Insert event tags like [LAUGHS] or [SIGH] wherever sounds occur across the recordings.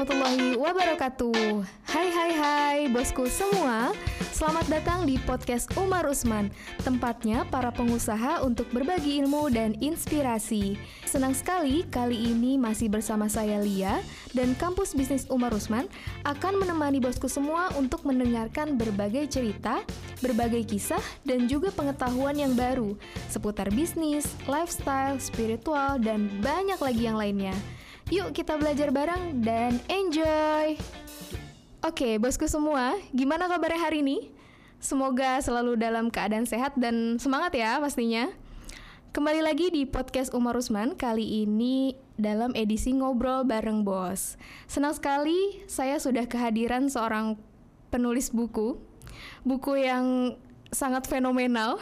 warahmatullahi wabarakatuh. Hai hai hai bosku semua. Selamat datang di podcast Umar Usman Tempatnya para pengusaha untuk berbagi ilmu dan inspirasi. Senang sekali kali ini masih bersama saya Lia Dan kampus bisnis Umar Usman akan menemani bosku semua untuk mendengarkan berbagai cerita Berbagai kisah dan juga pengetahuan yang baru Seputar bisnis, lifestyle, spiritual, dan banyak lagi yang lainnya Yuk kita belajar bareng dan enjoy. Oke, bosku semua, gimana kabarnya hari ini? Semoga selalu dalam keadaan sehat dan semangat ya pastinya. Kembali lagi di podcast Umar Usman kali ini dalam edisi ngobrol bareng bos. Senang sekali saya sudah kehadiran seorang penulis buku. Buku yang sangat fenomenal.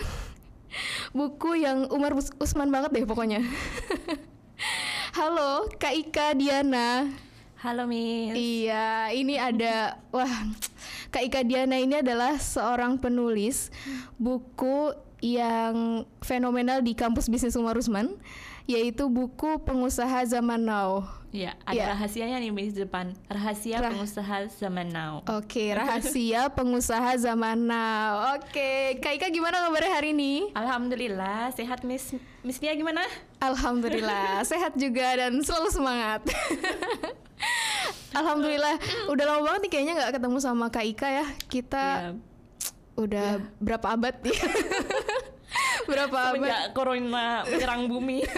[LAUGHS] buku yang Umar Usman banget deh pokoknya. [LAUGHS] Halo, Kak Ika Diana. Halo Miss. Iya, ini ada wah Kak Ika Diana ini adalah seorang penulis buku yang fenomenal di kampus bisnis Umar Usman yaitu buku pengusaha zaman now. Iya, ada ya. rahasianya nih Miss depan. Rahasia Rah pengusaha zaman now. Oke, okay, rahasia pengusaha zaman now. Oke, okay. Kak Ika gimana kabarnya hari ini? Alhamdulillah, sehat Miss. Miss Nia gimana? Alhamdulillah, [LAUGHS] sehat juga dan selalu semangat. [LAUGHS] Alhamdulillah, udah lama banget nih kayaknya nggak ketemu sama Kak Ika ya. Kita ya. udah ya. berapa abad nih? [LAUGHS] berapa [LAUGHS] abad? corona menyerang bumi. [LAUGHS]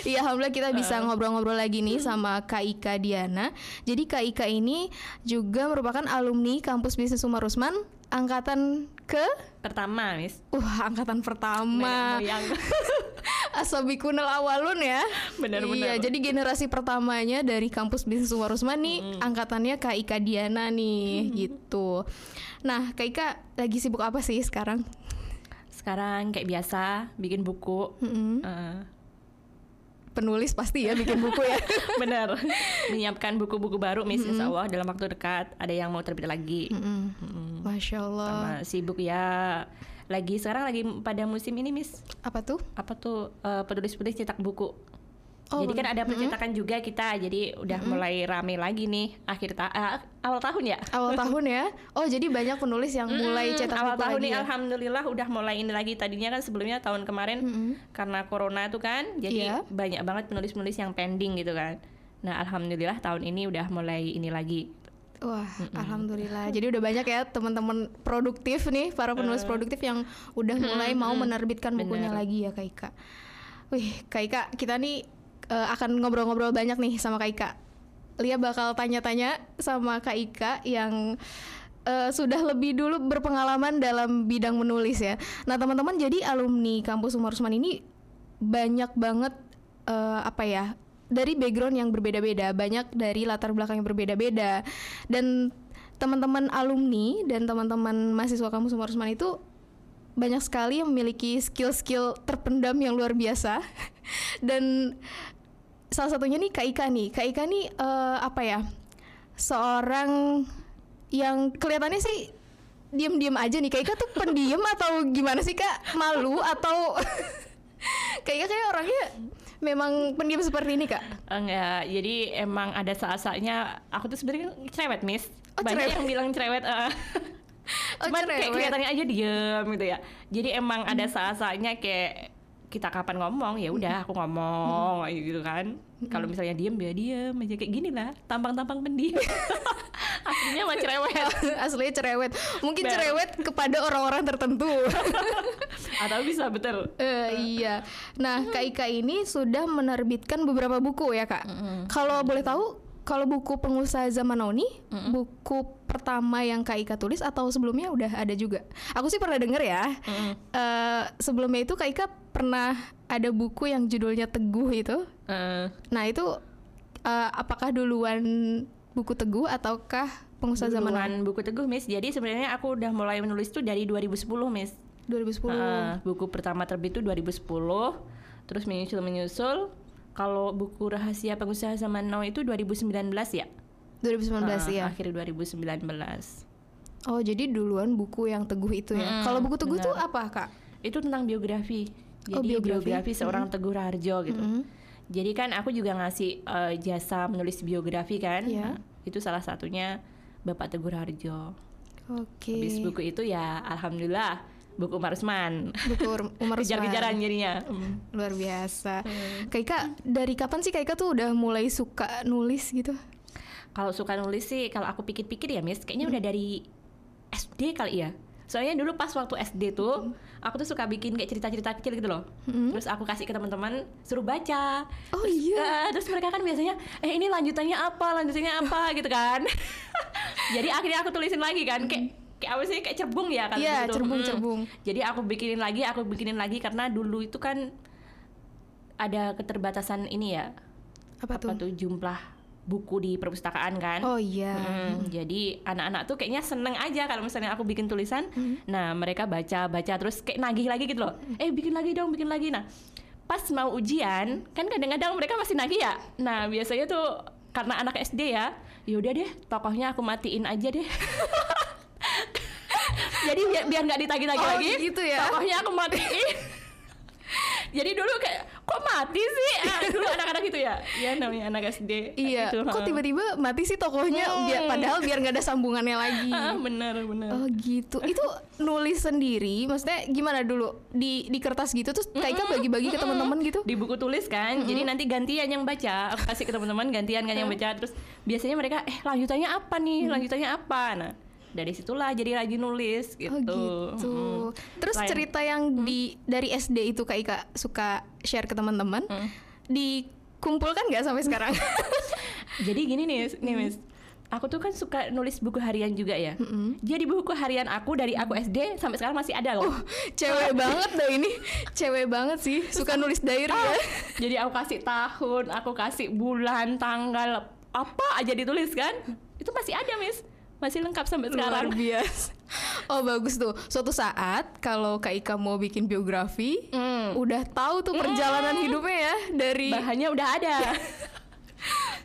Iya, alhamdulillah kita bisa ngobrol-ngobrol uh. lagi nih sama Kak Ika Diana. Jadi Kak Ika ini juga merupakan alumni kampus bisnis Umar Usman angkatan ke pertama, Miss. Uh, angkatan pertama. [LAUGHS] Asabikunal awalun ya. Benar-benar. Iya, jadi generasi pertamanya dari kampus bisnis Umar Usman nih mm. angkatannya Kak Ika Diana nih mm. gitu. Nah, Kak Ika lagi sibuk apa sih sekarang? Sekarang kayak biasa bikin buku. Mm -hmm. uh. Penulis pasti ya bikin buku ya. [LAUGHS] Bener. Menyiapkan buku-buku baru, Miss. Mm -hmm. Insya Allah dalam waktu dekat ada yang mau terbit lagi. Mm -hmm. Mm -hmm. Masya Allah. Sama sibuk ya. Lagi sekarang lagi pada musim ini, Miss. Apa tuh? Apa tuh uh, penulis-penulis cetak buku. Oh, jadi kan ada percetakan -hmm. juga kita, jadi udah -hmm. mulai rame lagi nih akhir ta uh, awal tahun ya. Awal tahun ya. Oh jadi banyak penulis yang mulai cetak awal buku tahun lagi nih, ya? alhamdulillah udah mulai ini lagi. Tadinya kan sebelumnya tahun kemarin -hmm. karena corona tuh kan, jadi yeah. banyak banget penulis-penulis yang pending gitu kan. Nah alhamdulillah tahun ini udah mulai ini lagi. Wah, mm -mm. alhamdulillah. Jadi udah banyak ya teman-teman produktif nih, para penulis uh. produktif yang udah mulai mau menerbitkan bukunya Bener. lagi ya Kak Ika. Wih, Kak Ika, kita nih uh, akan ngobrol-ngobrol banyak nih sama Kak Ika. Lia bakal tanya-tanya sama Kak Ika yang uh, sudah lebih dulu berpengalaman dalam bidang menulis ya. Nah teman-teman jadi alumni kampus Umar Usman ini banyak banget uh, apa ya dari background yang berbeda-beda, banyak dari latar belakang yang berbeda-beda dan teman-teman alumni dan teman-teman mahasiswa kampus Umar Usman itu banyak sekali yang memiliki skill-skill terpendam yang luar biasa [LAUGHS] dan salah satunya nih Kak Ika nih. Kak Ika nih uh, apa ya? Seorang yang kelihatannya sih diam-diam aja nih. Kak Ika tuh pendiam atau gimana sih Kak? Malu atau [LAUGHS] Kak Ika kayak orangnya memang pendiam seperti ini Kak? Enggak, jadi emang ada saat-saatnya aku tuh sebenarnya cerewet, Miss. Oh, Banyak cerewet. yang bilang cerewet. Uh. Oh, Cuman cerewet. kayak kelihatannya aja diam gitu ya. Jadi emang hmm. ada saat-saatnya kayak kita kapan ngomong ya udah aku ngomong hmm. gitu kan. Kalau misalnya diem ya diem aja kayak gini lah tampang-tampang pendiam. [LAUGHS] Aslinya mah cerewet. [LAUGHS] Aslinya cerewet. Mungkin Ber. cerewet kepada orang-orang tertentu. [LAUGHS] Atau bisa betul. Uh, iya. Nah kak Ika ini sudah menerbitkan beberapa buku ya kak. Mm -hmm. kalau boleh tahu kalau buku pengusaha zaman now nih mm -hmm. buku pertama yang Kak Ika tulis atau sebelumnya udah ada juga? Aku sih pernah denger ya. Mm -hmm. uh, sebelumnya itu Kak Ika pernah ada buku yang judulnya Teguh itu. Uh. Nah itu uh, apakah duluan buku Teguh ataukah pengusaha zaman now? buku Teguh, Miss. Jadi sebenarnya aku udah mulai menulis tuh dari 2010, Miss. 2010. Uh, buku pertama terbit tuh 2010. Terus menyusul menyusul kalau buku rahasia pengusaha zaman now itu 2019 ya? 2019 uh, ya. Akhir 2019. Oh, jadi duluan buku yang Teguh itu ya. Hmm, kalau buku Teguh itu apa, Kak? Itu tentang biografi. Oh, jadi oh, biografi, biografi seorang hmm. Teguh Raharjo gitu. Hmm. Jadi kan aku juga ngasih uh, jasa menulis biografi kan. Iya. Nah, itu salah satunya Bapak Teguh Harjo. Oke. Habis buku itu ya alhamdulillah buku Umar Usman. Buku Umar Usman. Kejar-kejaran jadinya. Luar biasa. Hmm. Kaika dari kapan sih Kaika tuh udah mulai suka nulis gitu? Kalau suka nulis sih kalau aku pikir-pikir ya Miss, kayaknya udah dari SD kali ya. Soalnya dulu pas waktu SD tuh, aku tuh suka bikin kayak cerita-cerita kecil gitu loh. Terus aku kasih ke teman-teman, suruh baca. Oh terus, iya. eh, terus mereka kan biasanya, eh ini lanjutannya apa, lanjutannya apa [LAUGHS] gitu kan. [LAUGHS] Jadi akhirnya aku tulisin lagi kan, kayak kayak apa sih kayak cerbung ya kalau Iya, gitu. cerbung-cerbung. Jadi aku bikinin lagi, aku bikinin lagi karena dulu itu kan ada keterbatasan ini ya. Apa, tuh? tuh jumlah buku di perpustakaan kan. Oh iya. Mm, Jadi anak-anak tuh kayaknya seneng aja kalau misalnya aku bikin tulisan. Nah mereka baca baca terus kayak nagih lagi gitu loh. Eh bikin lagi dong, bikin lagi. Nah pas mau ujian kan kadang-kadang mereka masih nagih ya. Nah biasanya tuh karena anak SD ya, yaudah deh tokohnya aku matiin aja deh. [LAUGHS] Jadi biar biar nggak ditagih-tagih Oh, lagi. gitu ya. Tokohnya aku matiin. [LAUGHS] Jadi dulu kayak kok mati sih? Ah, dulu anak-anak gitu ya. Ya namanya anak SD. Iya. Gitu, Kok tiba-tiba mati sih tokohnya? Biar, padahal biar nggak ada sambungannya lagi. [LAUGHS] Ah, bener bener. Oh gitu. Itu nulis sendiri, maksudnya gimana dulu di di kertas gitu terus Kaika bagi-bagi ke teman-teman gitu? di buku tulis kan jadi nanti gantian yang baca aku kasih ke teman-teman gantian kan yang baca terus biasanya mereka eh lanjutannya apa nih lanjutannya apa nah dari situlah jadi rajin nulis gitu Oh gitu. Mm. Terus Selain- cerita yang di dari SD itu Kak Ika suka share ke teman-teman, dikumpulkan nggak sampai sekarang? [LAUGHS] jadi gini nih nih mis aku tuh kan suka nulis buku harian juga ya. Jadi buku harian aku dari aku SD sampai sekarang masih ada loh. Cewek [LAUGHS] banget dah ini. Cewek banget sih, suka nulis diary ya. jadi aku kasih tahun aku kasih bulan tanggal apa aja ditulis kan? Itu masih ada mis masih lengkap sampai Luar sekarang biasa. Oh bagus tuh. Suatu saat kalau Kak Ika mau bikin biografi, Hmm. udah tahu tuh perjalanan hidupnya ya dari bahannya udah ada [LAUGHS]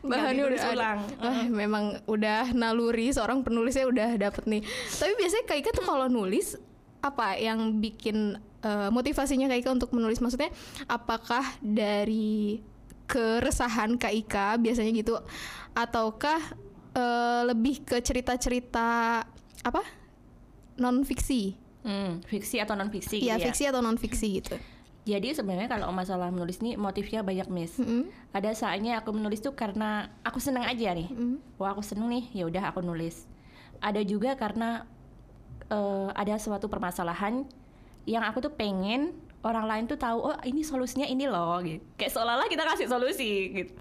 bahannya udah ditulis ada. ulang. Wah, memang udah naluri seorang penulisnya udah dapet nih. Tapi biasanya Kak Ika tuh kalau nulis apa yang bikin eh, motivasinya Kak Ika untuk menulis maksudnya apakah dari keresahan Kak Ika biasanya gitu ataukah eh, lebih ke cerita-cerita apa? non fiksi. Hmm, fiksi atau non fiksi Iya, gitu ya. fiksi atau non fiksi gitu. Jadi sebenarnya kalau masalah menulis nih motifnya banyak miss. Mm-mm. Ada saatnya aku menulis tuh karena aku seneng aja nih. Mm. Wah aku seneng nih, ya udah aku nulis. Ada juga karena eh, ada suatu permasalahan yang aku tuh pengen orang lain tuh tahu oh ini solusinya ini loh gitu. Kayak seolah-olah kita kasih solusi gitu.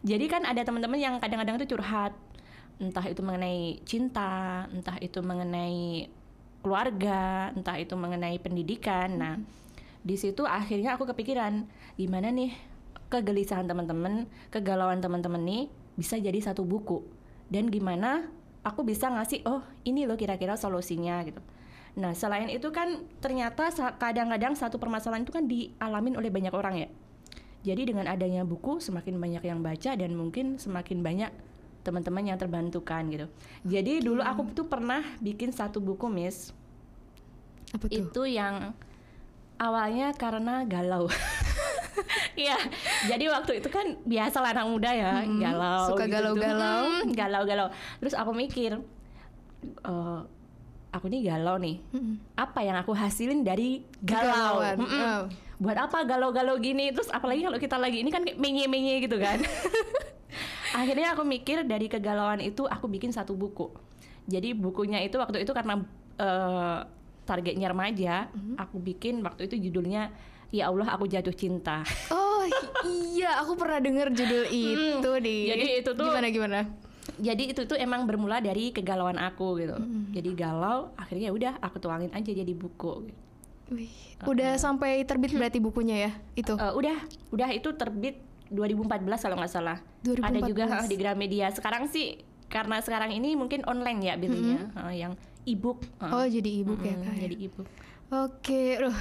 Jadi kan ada teman-teman yang kadang-kadang tuh curhat entah itu mengenai cinta, entah itu mengenai keluarga, entah itu mengenai pendidikan. Nah, di situ akhirnya aku kepikiran gimana nih kegelisahan teman-teman, kegalauan teman-teman nih bisa jadi satu buku dan gimana aku bisa ngasih oh ini loh kira-kira solusinya gitu. Nah selain itu kan ternyata kadang-kadang satu permasalahan itu kan dialamin oleh banyak orang ya. Jadi dengan adanya buku semakin banyak yang baca dan mungkin semakin banyak teman-teman yang terbantukan gitu. Jadi dulu aku tuh pernah bikin satu buku Miss Apa tuh? itu yang awalnya karena galau. [LAUGHS] Iya, jadi waktu itu kan biasa lah anak muda ya, Mm-mm, galau. suka galau-galau. Mm, galau-galau. Terus aku mikir, eh, aku nih galau nih. Mm-mm. Apa yang aku hasilin dari galau? Oh. Buat apa galau-galau gini? Terus apalagi kalau kita lagi ini kan menye-menye gitu kan. [LAUGHS] Akhirnya aku mikir dari kegalauan itu aku bikin satu buku. Jadi bukunya itu waktu itu karena eh, targetnya remaja, Mm-hmm. aku bikin waktu itu judulnya Ya Allah aku jatuh cinta. Oh iya, aku pernah dengar judul itu di. Jadi itu tuh- gimana gimana? Jadi itu tuh emang bermula dari kegalauan aku gitu. Mm-hmm. Jadi galau, akhirnya ya udah aku tuangin aja jadi buku. Wih, udah sampai terbit berarti bukunya ya itu. Eh, udah, udah itu terbit 2014 kalau nggak salah. 2014. Ada juga di Gramedia. Sekarang sih karena sekarang ini mungkin online ya belinya, eh, yang e-book. eh. Oh jadi ebook ya Mm, kak. ya? jadi e-book. Oke, loh.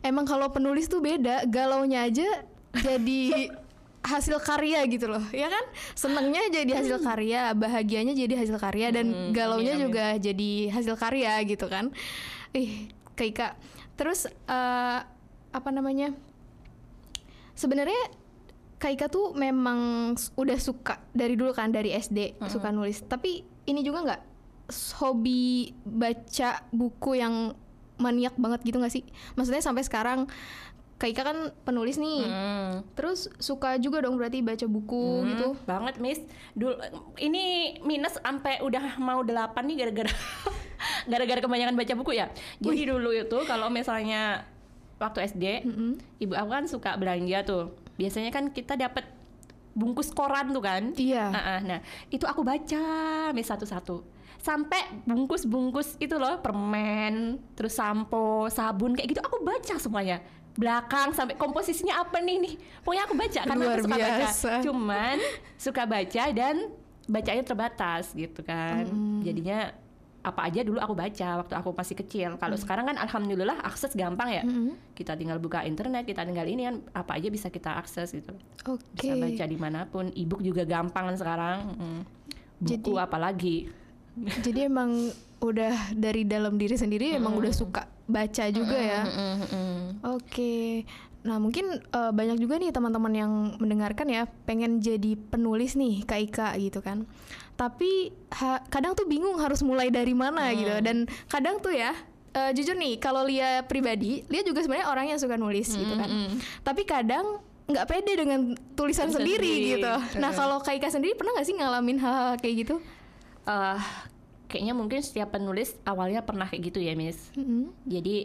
Emang kalau penulis tuh beda, galaunya aja jadi [LAUGHS] hasil karya gitu loh, ya kan? Senengnya jadi hasil karya, bahagianya jadi hasil karya, dan Hmm, galaunya amin, amin. juga jadi hasil karya gitu kan? Ih, Kak. Terus eh, apa namanya? Sebenarnya Kaika tuh memang udah suka dari dulu kan dari SD hmm. suka nulis. Tapi ini juga nggak hobi baca buku yang maniak banget gitu gak sih? Maksudnya sampai sekarang Kaika kan penulis nih, hmm. terus suka juga dong berarti baca buku hmm, gitu. Banget, Miss. Dulu ini minus sampai udah mau delapan nih gara-gara [LAUGHS] gara-gara kebanyakan baca buku ya. Jadi Wih. dulu itu kalau misalnya waktu SD, mm -hmm. ibu aku kan suka belanja tuh. Biasanya kan kita dapat bungkus koran tuh kan. Iya. Nah, nah itu aku baca mis satu-satu sampai bungkus-bungkus itu loh permen, terus sampo, sabun kayak gitu aku baca semuanya belakang sampai komposisinya apa nih nih pokoknya aku baca karena Luar aku suka biasa. baca cuman suka baca dan bacanya terbatas gitu kan mm. jadinya apa aja dulu aku baca waktu aku masih kecil kalau mm. sekarang kan alhamdulillah akses gampang ya mm. kita tinggal buka internet kita tinggal ini kan apa aja bisa kita akses gitu okay. bisa baca di mana pun ebook juga gampang kan sekarang mm. buku Jadi, apalagi [LAUGHS] jadi emang udah dari dalam diri sendiri mm. emang udah suka baca juga mm, ya. Mm, mm, mm. Oke. Okay. Nah, mungkin uh, banyak juga nih teman-teman yang mendengarkan ya pengen jadi penulis nih Kak Ika gitu kan. Tapi ha, kadang tuh bingung harus mulai dari mana mm. gitu dan kadang tuh ya uh, jujur nih kalau Lia pribadi, Lia juga sebenarnya orang yang suka nulis mm, gitu kan. Mm. Tapi kadang nggak pede dengan tulisan sendiri, sendiri gitu. Nah, kalau Kak Ika sendiri pernah nggak sih ngalamin hal-hal kayak gitu? Uh, kayaknya mungkin setiap penulis awalnya pernah kayak gitu ya Miss mm-hmm. jadi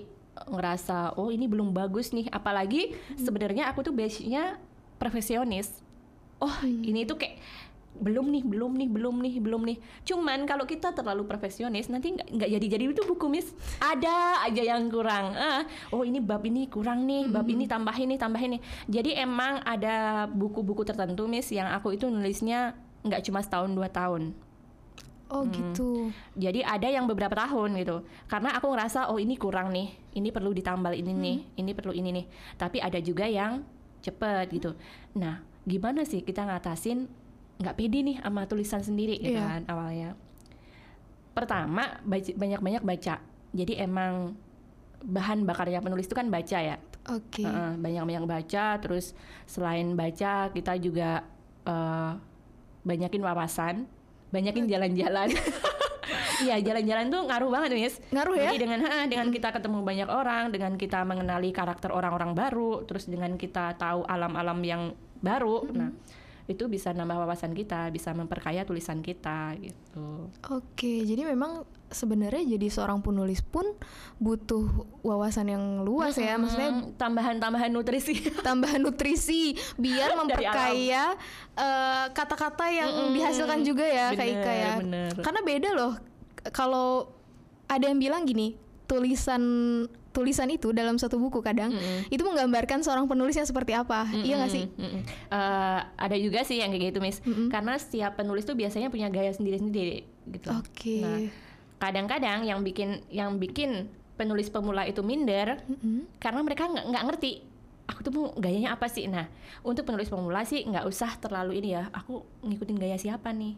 ngerasa oh ini belum bagus nih apalagi mm-hmm. sebenarnya aku tuh basicnya profesionis oh mm. ini tuh kayak belum nih belum nih belum nih belum nih cuman kalau kita terlalu profesionis nanti nggak nggak jadi jadi itu buku mis ada aja yang kurang ah oh ini bab ini kurang nih bab ini tambahin nih tambahin nih jadi emang ada buku-buku tertentu mis yang aku itu nulisnya nggak cuma setahun dua tahun Oh hmm. gitu. Jadi ada yang beberapa tahun gitu. Karena aku ngerasa oh ini kurang nih, ini perlu ditambal ini hmm. nih, ini perlu ini nih. Tapi ada juga yang cepet gitu. Nah, gimana sih kita ngatasin nggak pede nih sama tulisan sendiri gitu yeah. kan awalnya. Pertama banyak-banyak baca. Jadi emang bahan bakarnya penulis itu kan baca ya. Oke. Okay. Uh, banyak-banyak baca. Terus selain baca kita juga uh, banyakin wawasan banyakin jalan-jalan [LAUGHS] Iya jalan-jalan tuh ngaruh banget Miss. Ngaruh ya. Jadi dengan ha, dengan kita ketemu banyak orang, dengan kita mengenali karakter orang-orang baru, terus dengan kita tahu alam-alam yang baru. Mm -hmm. Nah, itu bisa nambah wawasan kita, bisa memperkaya tulisan kita gitu. Oke, jadi memang sebenarnya jadi seorang penulis pun butuh wawasan yang luas hmm, ya, maksudnya tambahan-tambahan nutrisi, [LAUGHS] tambahan nutrisi biar memperkaya eh, kata-kata uh, yang hmm, dihasilkan juga ya, bener, kayak kayak. Karena beda loh kalau ada yang bilang gini, tulisan tulisan itu dalam satu buku kadang mm -hmm. itu menggambarkan seorang penulisnya seperti apa mm -hmm. iya nggak sih mm -hmm. uh, ada juga sih yang kayak gitu miss mm -hmm. karena setiap penulis tuh biasanya punya gaya sendiri-sendiri gitu oke okay. nah kadang-kadang yang bikin yang bikin penulis pemula itu minder mm -hmm. karena mereka nggak ngerti aku tuh mau gayanya apa sih nah untuk penulis pemula sih nggak usah terlalu ini ya aku ngikutin gaya siapa nih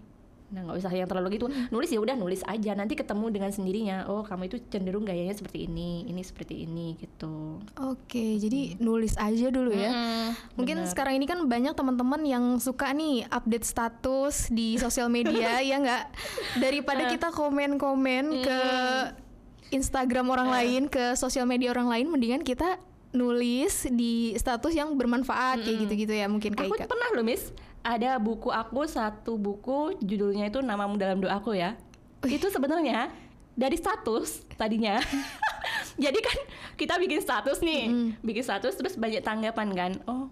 Nah nggak usah yang terlalu gitu nulis ya udah nulis aja nanti ketemu dengan sendirinya oh kamu itu cenderung gayanya seperti ini ini seperti ini gitu. Oke jadi hmm. nulis aja dulu ya. Hmm, Mungkin bener. sekarang ini kan banyak teman-teman yang suka nih update status di sosial media [LAUGHS] ya nggak daripada uh. kita komen-komen hmm. ke Instagram orang uh. lain ke sosial media orang lain mendingan kita nulis di status yang bermanfaat hmm. kayak gitu-gitu ya mungkin kayak Aku pernah loh Miss ada buku aku satu buku judulnya itu namamu dalam doaku ya. Itu sebenarnya dari status tadinya. [LAUGHS] Jadi kan kita bikin status nih, mm. bikin status terus banyak tanggapan kan. Oh,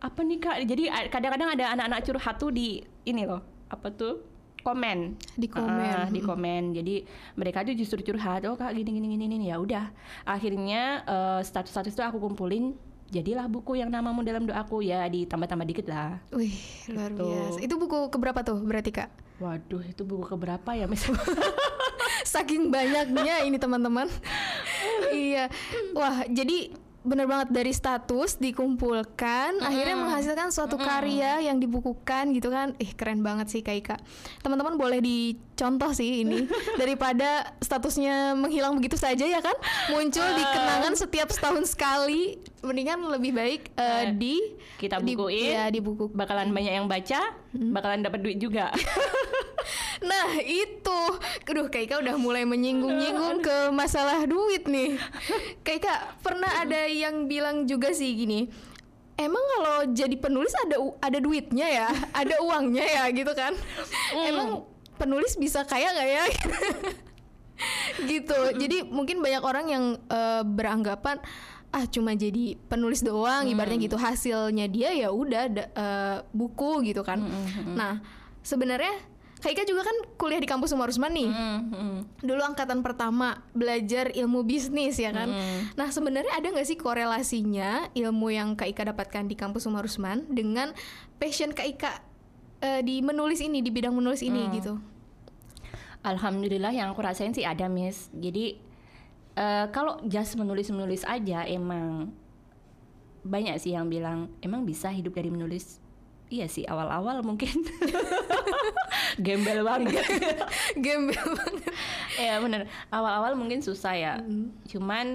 apa nih kak? Jadi kadang-kadang ada anak-anak curhat tuh di ini loh, apa tuh? komen di komen uh, di komen jadi mereka tuh justru curhat oh kak gini gini gini gini ya udah akhirnya uh, status-status itu aku kumpulin jadilah buku yang namamu dalam doaku ya ditambah-tambah dikit lah. Wih luar gitu. biasa. Itu buku keberapa tuh berarti kak? Waduh itu buku keberapa ya misalnya? [LAUGHS] Saking banyaknya ini teman-teman. [LAUGHS] iya. Wah jadi bener banget dari status dikumpulkan mm. akhirnya menghasilkan suatu mm. karya yang dibukukan gitu kan ih keren banget sih Kak Ika teman-teman boleh dicontoh sih ini [LAUGHS] daripada statusnya menghilang begitu saja ya kan muncul uh. di kenangan setiap setahun sekali mendingan lebih baik uh, di kita bukuin di, ya di buku bakalan banyak yang baca. Bakalan dapat duit juga. [LAUGHS] Nah itu. Aduh Kak udah mulai menyinggung-nyinggung ke masalah duit nih. [LAUGHS] Kak pernah ada yang bilang juga sih gini emang kalau jadi penulis ada ada duitnya ya? [LAUGHS] Ada uangnya ya? Gitu kan. Mm. emang penulis bisa kaya nggak ya? Gitu. Jadi mungkin banyak orang yang uh, beranggapan ah cuma jadi penulis doang hmm. ibaratnya gitu hasilnya dia ya udah uh, buku gitu kan hmm, hmm, hmm. nah sebenarnya Kaika juga kan kuliah di kampus Umar Usman nih. Mm, mm. Dulu angkatan pertama belajar ilmu bisnis ya kan. Mm. Nah sebenarnya ada nggak sih korelasinya ilmu yang Kaika dapatkan di kampus Umar Usman dengan passion Kaika uh, di menulis ini di bidang menulis ini mm. gitu? Alhamdulillah yang aku rasain sih ada Miss. Jadi uh, kalau just menulis menulis aja emang banyak sih yang bilang emang bisa hidup dari menulis? Iya sih awal-awal mungkin. [LAUGHS] Gembel banget. [LAUGHS] Gembel banget. Ya bener. Awal-awal mungkin susah ya. Mm. cuman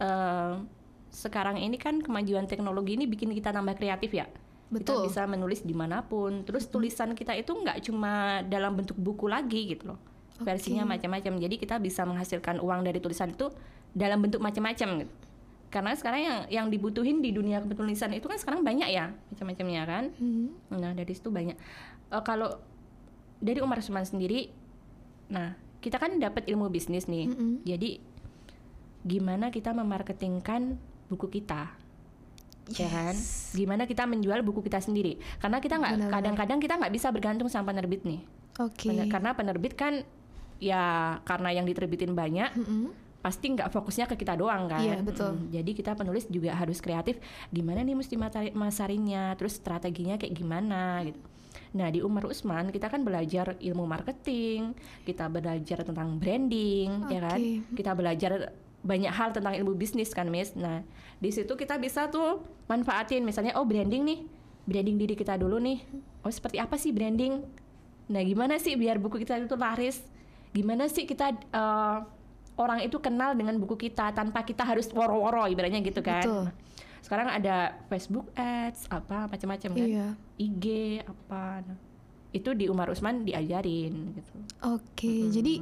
uh, sekarang ini kan kemajuan teknologi ini bikin kita nambah kreatif ya. Betul. kita bisa menulis di mana pun. Terus tulisan kita itu nggak cuma dalam bentuk buku lagi gitu loh okay. versinya macam-macam jadi kita bisa menghasilkan uang dari tulisan itu dalam bentuk macam-macam gitu karena sekarang yang yang dibutuhin di dunia penulisan itu kan sekarang banyak ya macam-macamnya kan hmm. nah dari situ banyak uh, kalau dari Umar Suman sendiri nah kita kan dapat ilmu bisnis nih -hmm. jadi gimana kita memarketingkan buku kita yes. ya kan gimana kita menjual buku kita sendiri karena kita nggak kadang-kadang kita nggak bisa bergantung sama penerbit nih Oke. Okay. Karena penerbit kan ya karena yang diterbitin banyak, mm -hmm pasti nggak fokusnya ke kita doang kan. Iya betul. Hmm, jadi kita penulis juga harus kreatif. Gimana nih mesti masarinnya, terus strateginya kayak gimana gitu. Nah di Umar Usman kita kan belajar ilmu marketing, kita belajar tentang branding, okay. ya kan. Kita belajar banyak hal tentang ilmu bisnis kan, Miss. Nah di situ kita bisa tuh manfaatin misalnya oh branding nih, branding diri kita dulu nih. Oh seperti apa sih branding? Nah gimana sih biar buku kita itu laris? Gimana sih kita uh, orang itu kenal dengan buku kita tanpa kita harus woro-woro ibaratnya gitu kan. Betul. Sekarang ada Facebook Ads apa macam-macam kan. Iya. IG apa. Nah, itu di Umar Usman diajarin gitu. Oke, okay, hmm. jadi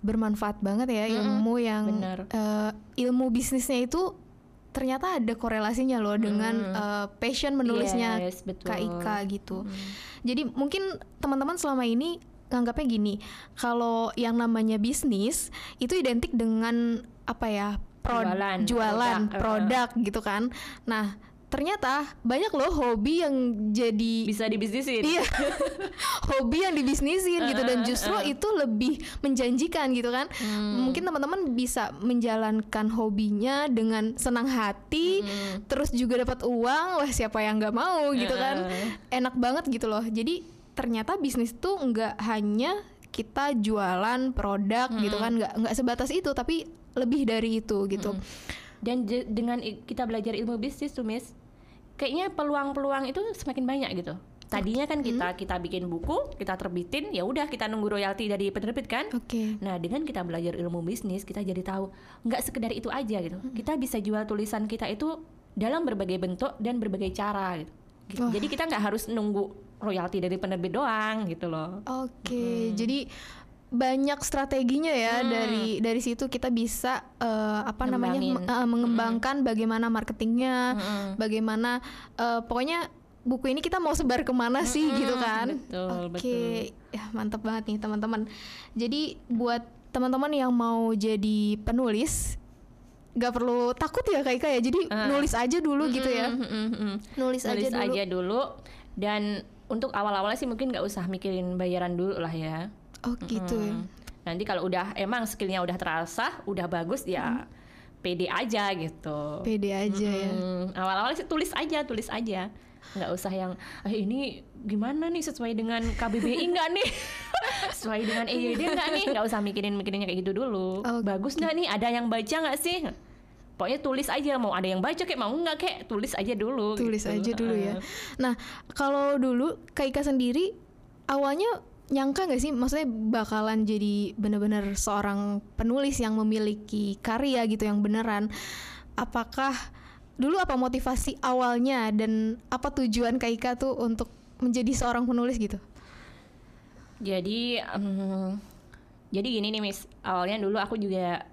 bermanfaat banget ya hmm, ilmu yang uh, ilmu bisnisnya itu ternyata ada korelasinya loh hmm. dengan uh, passion menulisnya yes, betul. Kak Ika gitu. Hmm. Jadi mungkin teman-teman selama ini nganggapnya gini, kalau yang namanya bisnis itu identik dengan apa ya? Pro jualan, jualan produk, produk gitu kan. Nah, ternyata banyak loh hobi yang jadi bisa dibisnisin. Iya. [LAUGHS] hobi yang dibisnisin gitu dan justru itu lebih menjanjikan gitu kan. Hmm. Mungkin teman-teman bisa menjalankan hobinya dengan senang hati, hmm. terus juga dapat uang. Wah, siapa yang nggak mau gitu uh. kan. Enak banget gitu loh. Jadi ternyata bisnis tuh nggak hanya kita jualan produk gitu hmm. gitu kan nggak nggak sebatas itu tapi lebih dari itu gitu hmm. dan dengan kita belajar ilmu bisnis tuh miss kayaknya peluang-peluang itu semakin banyak gitu tadinya kan kita hmm. kita bikin buku kita terbitin ya udah kita nunggu royalti dari penerbit kan okay. nah dengan kita belajar ilmu bisnis kita jadi tahu nggak sekedar itu aja gitu hmm. kita bisa jual tulisan kita itu dalam berbagai bentuk dan berbagai cara gitu, gitu. jadi kita nggak harus nunggu royalti dari penerbit doang gitu loh. Oke, okay, hmm. jadi banyak strateginya ya hmm. dari dari situ kita bisa uh, apa namanya uh, mengembangkan hmm. bagaimana marketingnya, hmm. bagaimana uh, pokoknya buku ini kita mau sebar ke mana sih hmm, gitu kan? Oke, okay. ya mantap banget nih teman-teman. Jadi buat teman-teman yang mau jadi penulis nggak perlu takut ya kayak kayak jadi uh. nulis aja dulu gitu ya mm, mm, mm, nulis, nulis aja dulu. aja dulu dan untuk awal-awalnya sih mungkin nggak usah mikirin bayaran dulu lah ya. Oh gitu hmm. ya. Nanti kalau udah emang skillnya udah terasa, udah bagus ya. Hmm. pede aja gitu. Pede aja hmm. ya. Awal-awal sih tulis aja, tulis aja. Nggak usah yang ah, ini gimana nih sesuai dengan KBBI nggak nih? [LAUGHS] sesuai dengan EYD nggak nih? Nggak usah mikirin mikirinnya kayak gitu dulu. Oh, Bagus nggak nih? Ada yang baca nggak sih? Pokoknya tulis aja mau ada yang baca kayak mau nggak kayak tulis aja dulu tulis gitu. aja dulu ya. Nah kalau dulu Kaika sendiri awalnya nyangka nggak sih? Maksudnya bakalan jadi benar-benar seorang penulis yang memiliki karya gitu yang beneran. Apakah dulu apa motivasi awalnya dan apa tujuan Kaika tuh untuk menjadi seorang penulis gitu? Jadi um, jadi gini nih Miss. Awalnya dulu aku juga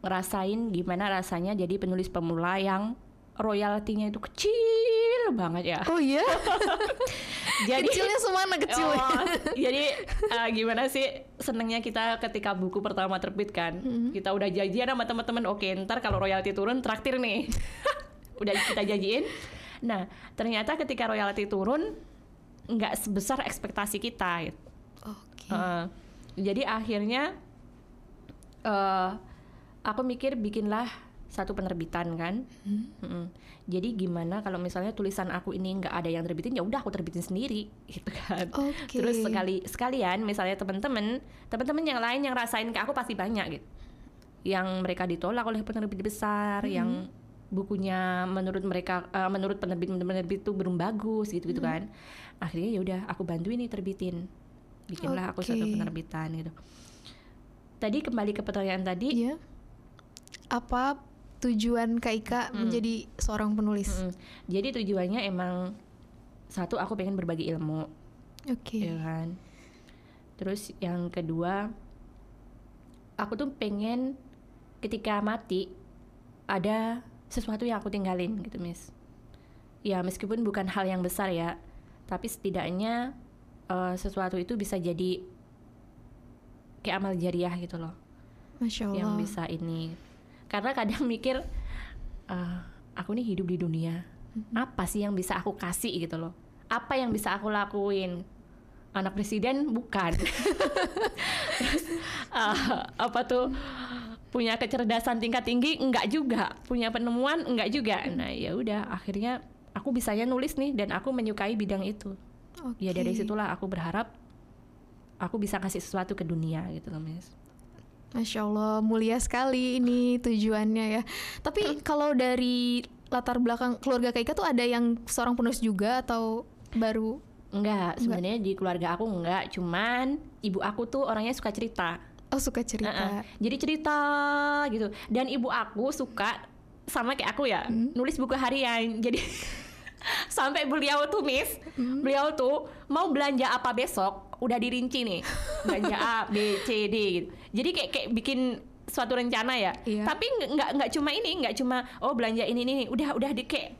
ngerasain gimana rasanya jadi penulis pemula yang royaltinya itu kecil banget ya. Oh iya. [LAUGHS] jadi kecilnya semana kecil. Oh, jadi uh, gimana sih senengnya kita ketika buku pertama terbit kan, mm-hmm. kita udah janjian sama teman-teman, oke ntar kalau royalti turun traktir nih, [LAUGHS] udah kita janjiin. Nah ternyata ketika royalti turun nggak sebesar ekspektasi kita. Gitu. Oke. Okay. Uh, jadi akhirnya uh, aku mikir bikinlah satu penerbitan kan. Hmm. Hmm. Jadi gimana kalau misalnya tulisan aku ini nggak ada yang terbitin ya udah aku terbitin sendiri [LAUGHS] gitu kan. Okay. Terus sekali sekalian misalnya teman-teman teman-teman yang lain yang rasain ke aku pasti banyak gitu. Yang mereka ditolak oleh penerbit besar, hmm. yang bukunya menurut mereka uh, menurut penerbit penerbit itu belum bagus gitu gitu hmm. kan. Akhirnya ya udah aku bantuin nih terbitin. Bikinlah okay. aku satu penerbitan gitu. Tadi kembali ke pertanyaan tadi. Yeah apa tujuan Kak Ika hmm. menjadi seorang penulis? Hmm. Jadi tujuannya emang satu aku pengen berbagi ilmu. Oke. Okay. Ya kan. Terus yang kedua aku tuh pengen ketika mati ada sesuatu yang aku tinggalin gitu, Miss. Ya, meskipun bukan hal yang besar ya, tapi setidaknya uh, sesuatu itu bisa jadi kayak amal jariah gitu loh. Masya Allah. Yang bisa ini karena kadang mikir uh, aku nih hidup di dunia. Apa sih yang bisa aku kasih? gitu loh. Apa yang bisa aku lakuin? Anak presiden bukan. [LAUGHS] Terus uh, apa tuh punya kecerdasan tingkat tinggi? Enggak juga. Punya penemuan? Enggak juga. Nah ya udah akhirnya aku bisanya nulis nih dan aku menyukai bidang itu. Okay. ya dari situlah aku berharap aku bisa kasih sesuatu ke dunia gitu loh Miss Masya Allah, mulia sekali ini tujuannya ya. Tapi kalau dari latar belakang keluarga Kaika tuh ada yang seorang penulis juga atau baru? Enggak, sebenarnya di keluarga aku enggak, cuman ibu aku tuh orangnya suka cerita. Oh, suka cerita. Uh -uh. Jadi cerita gitu. Dan ibu aku suka sama kayak aku ya, hmm. nulis buku harian. [LAUGHS] Jadi [LAUGHS] sampai beliau tuh miss hmm. beliau tuh mau belanja apa besok udah dirinci nih [LAUGHS] belanja A B C D gitu jadi kayak kayak bikin suatu rencana ya. Iya. tapi nggak nggak cuma ini nggak cuma oh belanja ini ini udah udah di kayak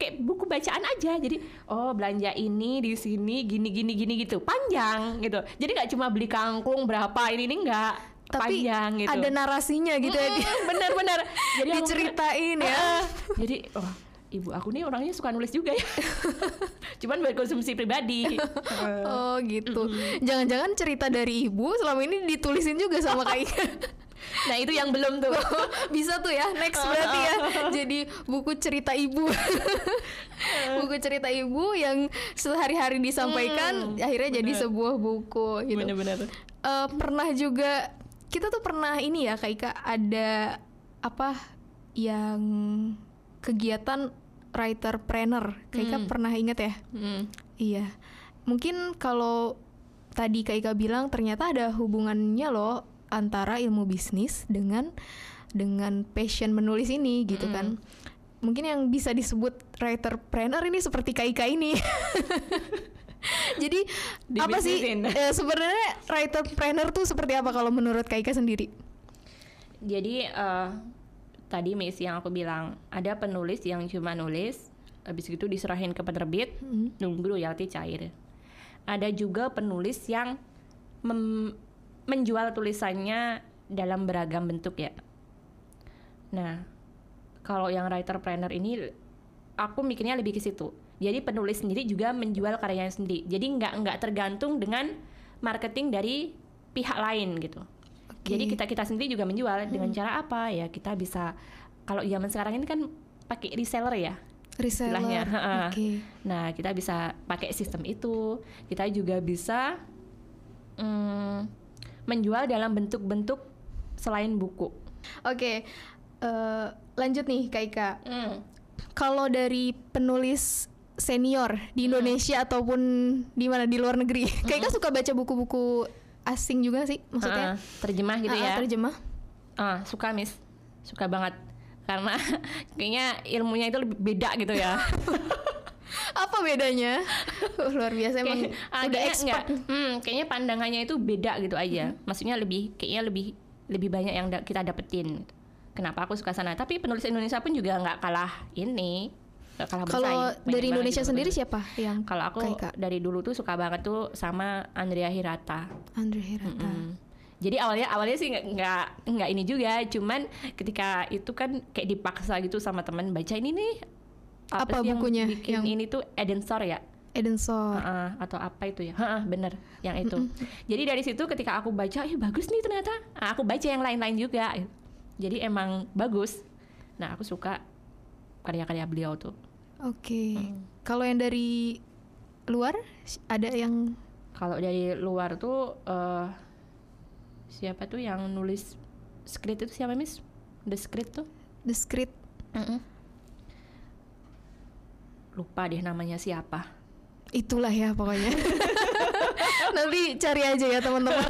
kayak buku bacaan aja. Jadi oh belanja ini di sini gini gini gini gitu. Panjang gitu. Jadi nggak cuma beli kangkung berapa ini ini enggak tapi panjang gitu. ada narasinya gitu mm, ya bener-bener [LAUGHS] jadi diceritain ya. Jadi oh ibu aku nih orangnya suka nulis juga ya. [LAUGHS] Cuman buat konsumsi pribadi. [LAUGHS] Oh gitu. Jangan-jangan cerita dari ibu selama ini ditulisin juga sama kak Ika [LAUGHS] Nah itu yang belum tuh. Bisa tuh ya Next berarti ya. Jadi buku cerita ibu. Buku cerita ibu Yang sehari-hari disampaikan hmm, Akhirnya bener. jadi sebuah buku gitu. Bener-bener uh, Pernah juga Kita tuh pernah ini ya Kak Ika Ada Apa Yang kegiatan writer planner. Kak Ika hmm. pernah inget ya? Hmm. Iya. Mungkin kalau tadi Kak Ika bilang ternyata ada hubungannya loh antara ilmu bisnis dengan dengan passion menulis ini gitu hmm. kan. Mungkin yang bisa disebut writer planner ini seperti Kak Ika ini. [LAUGHS] Jadi Di apa sih eh, sebenarnya writer planner tuh seperti apa kalau menurut Kak Ika sendiri? Jadi uh, tadi Miss yang aku bilang ada penulis yang cuma nulis habis itu diserahin ke penerbit hmm. nunggu royalti cair. Ada juga penulis yang menjual tulisannya dalam beragam bentuk ya. Nah kalau yang writer planner ini aku mikirnya lebih ke situ. Jadi penulis sendiri juga menjual karyanya sendiri. Jadi nggak nggak tergantung dengan marketing dari pihak lain gitu Okay. Jadi kita kita sendiri juga menjual hmm. dengan cara apa ya kita bisa kalau zaman sekarang ini kan pakai reseller ya resellernya. [LAUGHS] Okay. Nah kita bisa pakai sistem itu. Kita juga bisa mm, menjual dalam bentuk-bentuk selain buku. Oke. Okay. uh, lanjut nih Kak Ika. Hmm. Kalau dari penulis senior di Hmm. Indonesia ataupun di mana di luar negeri, [LAUGHS] Kak Ika suka baca buku-buku asing juga sih, maksudnya Ah, terjemah gitu ah, ya. terjemah. Ah, suka Miss. Suka banget. Karena [LAUGHS] kayaknya ilmunya itu lebih beda gitu ya. [LAUGHS] Apa bedanya? Uh, [LAUGHS] luar biasa emang Kayak- ah, udah kayaknya expert. enggak, hmm, kayaknya pandangannya itu beda gitu aja. Maksudnya lebih kayaknya lebih lebih banyak yang da- kita dapetin. gitu. Kenapa aku suka sana? Tapi penulis Indonesia pun juga nggak kalah ini. Kalah Kalau. Banyak dari Indonesia gitu sendiri siapa yang Kalau aku Kak Ika? dari dulu tuh suka banget tuh sama Andrea Hirata. Andre Hirata. Mm. Jadi awalnya awalnya sih nggak nggak ini juga, cuman ketika itu kan kayak dipaksa gitu sama teman baca ini nih Apa sih yang bukunya? bikin Yang- ini tuh Eden Store ya Eden Sor. Heeh, atau apa itu ya Heeh, bener yang itu jadi dari situ ketika aku baca eh bagus nih ternyata Nah, aku baca yang lain-lain juga jadi emang bagus nah aku suka karya-karya beliau tuh Oke. Hmm. Kalau yang dari luar ada yang kalau dari luar tuh eh, siapa tuh yang nulis script itu siapa miss the script tuh The Script. lupa deh namanya siapa Itulah ya pokoknya. [LAUGHS] Nanti cari aja ya teman-teman. [LAUGHS]